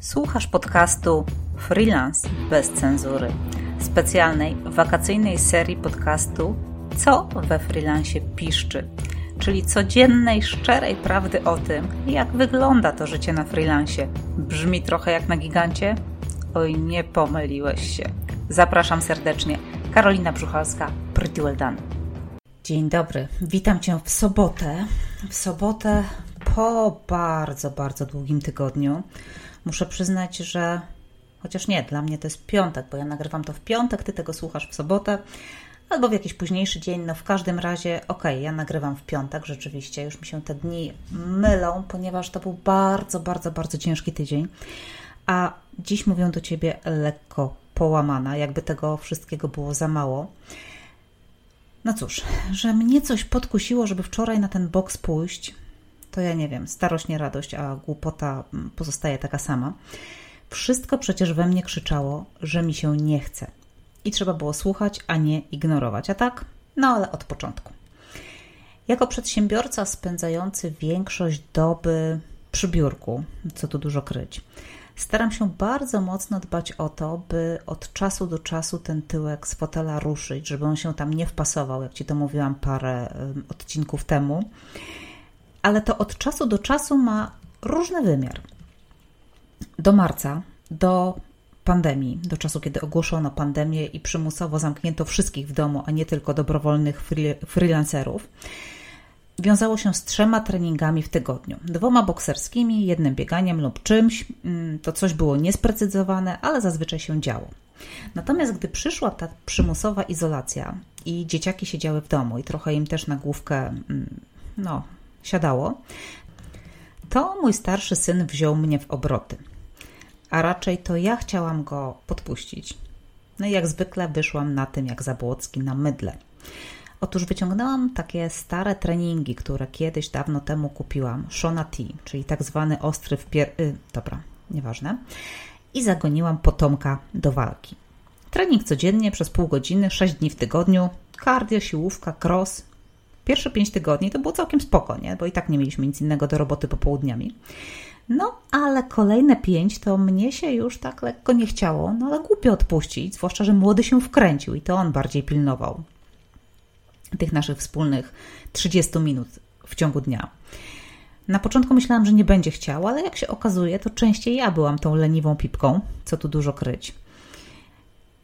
Słuchasz podcastu Freelance bez cenzury, specjalnej wakacyjnej serii podcastu Co we freelancie piszczy, czyli codziennej, szczerej prawdy o tym, jak wygląda to życie na freelancie. Brzmi trochę jak na gigancie? Oj, nie pomyliłeś się. Zapraszam serdecznie. Karolina Brzuchalska, pretty well done. Dzień dobry, witam Cię w sobotę. W sobotę po bardzo, bardzo długim tygodniu. Muszę przyznać, że chociaż nie, dla mnie to jest piątek, bo ja nagrywam to w piątek, ty tego słuchasz w sobotę albo w jakiś późniejszy dzień. No w każdym razie, okej, okay, ja nagrywam w piątek, rzeczywiście, już mi się te dni mylą, ponieważ to był bardzo, bardzo, bardzo ciężki tydzień. A dziś mówię do ciebie lekko połamana, jakby tego wszystkiego było za mało. No cóż, że mnie coś podkusiło, żeby wczoraj na ten boks pójść, to ja nie wiem, starość nie radość, a głupota mm, pozostaje taka sama. Wszystko przecież we mnie krzyczało, że mi się nie chce. I trzeba było słuchać, a nie ignorować. A tak? No ale od początku. Jako przedsiębiorca spędzający większość doby przy biurku, co tu dużo kryć, staram się bardzo mocno dbać o to, by od czasu do czasu ten tyłek z fotela ruszyć, żeby on się tam nie wpasował, jak Ci to mówiłam parę odcinków temu ale to od czasu do czasu ma różny wymiar. Do marca, do pandemii, do czasu, kiedy ogłoszono pandemię i przymusowo zamknięto wszystkich w domu, a nie tylko dobrowolnych freelancerów, wiązało się z trzema treningami w tygodniu. Dwoma bokserskimi, jednym bieganiem lub czymś. Mm, to coś było niesprecyzowane, ale zazwyczaj się działo. Natomiast gdy przyszła ta przymusowa izolacja i dzieciaki siedziały w domu i trochę im też na główkę mm, no, siadało, to mój starszy syn wziął mnie w obroty. A raczej to ja chciałam go podpuścić. No i jak zwykle wyszłam na tym jak Zabłocki na mydle. Otóż wyciągnęłam takie stare treningi, które kiedyś dawno temu kupiłam, Shona T, czyli tak zwany ostry wpier... Y, dobra, nieważne. I zagoniłam potomka do walki. Trening codziennie przez pół godziny, sześć dni w tygodniu, kardio, siłówka, cross, Pierwsze pięć tygodni to było całkiem spoko, nie? bo i tak nie mieliśmy nic innego do roboty popołudniami. No, ale kolejne pięć to mnie się już tak lekko nie chciało, no ale głupio odpuścić, zwłaszcza, że młody się wkręcił i to on bardziej pilnował tych naszych wspólnych 30 minut w ciągu dnia. Na początku myślałam, że nie będzie chciał, ale jak się okazuje, to częściej ja byłam tą leniwą pipką, co tu dużo kryć.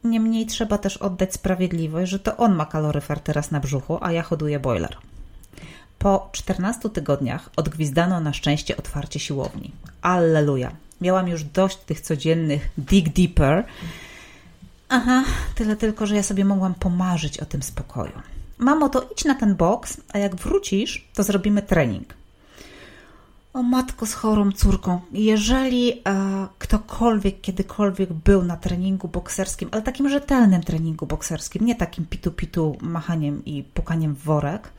Niemniej trzeba też oddać sprawiedliwość, że to on ma kaloryfer teraz na brzuchu, a ja hoduję boiler. Po 14 tygodniach odgwizdano na szczęście otwarcie siłowni. Alleluja. Miałam już dość tych codziennych dig deeper. Aha, tyle tylko, że ja sobie mogłam pomarzyć o tym spokoju. Mamo, to idź na ten boks, a jak wrócisz, to zrobimy trening. O matko z chorą córką, jeżeli e, ktokolwiek kiedykolwiek był na treningu bokserskim, ale takim rzetelnym treningu bokserskim, nie takim pitu-pitu machaniem i pukaniem w worek,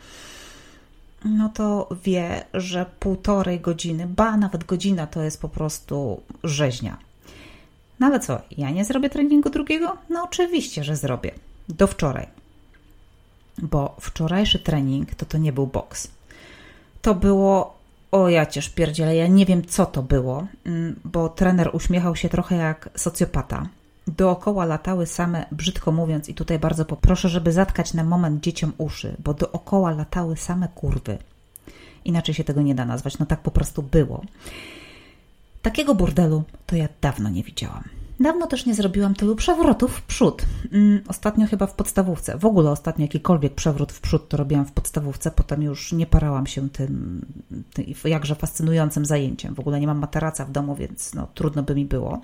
no to wie, że półtorej godziny, ba nawet godzina to jest po prostu rzeźnia. No ale co, ja nie zrobię treningu drugiego? No oczywiście, że zrobię. Do wczoraj. Bo wczorajszy trening to to nie był boks. To było o ja cię szpierdziele, ja nie wiem co to było, mm, bo trener uśmiechał się trochę jak socjopata. Dookoła latały same, brzydko mówiąc, i tutaj bardzo poproszę, żeby zatkać na moment dzieciom uszy, bo dookoła latały same kurwy. Inaczej się tego nie da nazwać, no tak po prostu było. Takiego burdelu to ja dawno nie widziałam. Dawno też nie zrobiłam tylu przewrotów w przód. Mm, ostatnio chyba w podstawówce. W ogóle ostatnio jakikolwiek przewrót w przód to robiłam w podstawówce, potem już nie parałam się tym, tym jakże fascynującym zajęciem. W ogóle nie mam materaca w domu, więc no, trudno by mi było.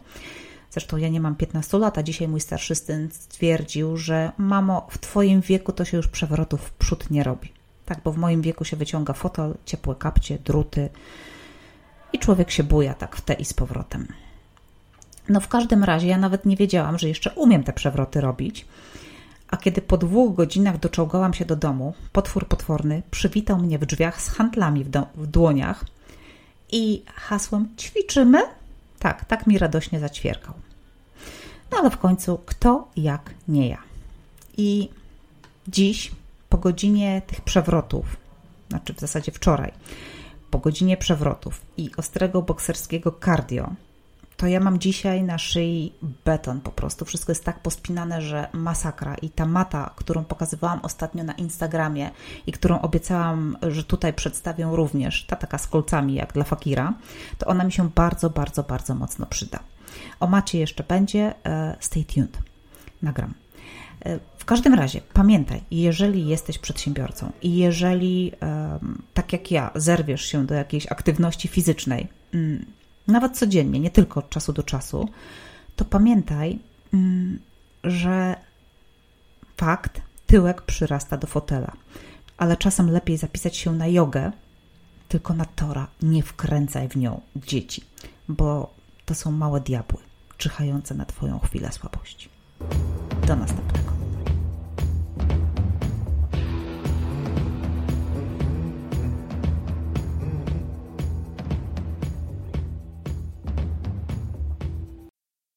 Zresztą ja nie mam 15 lat, a dzisiaj mój starszy syn stwierdził, że mamo, w twoim wieku to się już przewrotów w przód nie robi. Tak, bo w moim wieku się wyciąga fotel, ciepłe kapcie, druty i człowiek się buja tak w te i z powrotem. No w każdym razie ja nawet nie wiedziałam, że jeszcze umiem te przewroty robić. A kiedy po dwóch godzinach doczołgałam się do domu, potwór potworny przywitał mnie w drzwiach z handlami w, w dłoniach i hasłem ćwiczymy? Tak, tak mi radośnie zaćwierkał. No ale w końcu kto jak nie ja. I dziś, po godzinie tych przewrotów, znaczy w zasadzie wczoraj, po godzinie przewrotów i ostrego bokserskiego cardio, to ja mam dzisiaj na szyi beton po prostu. Wszystko jest tak pospinane, że masakra. I ta mata, którą pokazywałam ostatnio na Instagramie i którą obiecałam, że tutaj przedstawię również, ta taka z kolcami jak dla fakira, to ona mi się bardzo, bardzo, bardzo mocno przyda. O macie jeszcze będzie. E, stay tuned. Nagram. E, w każdym razie pamiętaj, jeżeli jesteś przedsiębiorcą i jeżeli, tak jak ja, zerwiesz się do jakiejś aktywności fizycznej, mm, nawet codziennie, nie tylko od czasu do czasu, to pamiętaj, mm, że fakt, tyłek przyrasta do fotela, ale czasem lepiej zapisać się na jogę, tylko na tora, nie wkręcaj w nią dzieci, bo to są małe diabły, czyhające na Twoją chwilę słabości. Do następnego.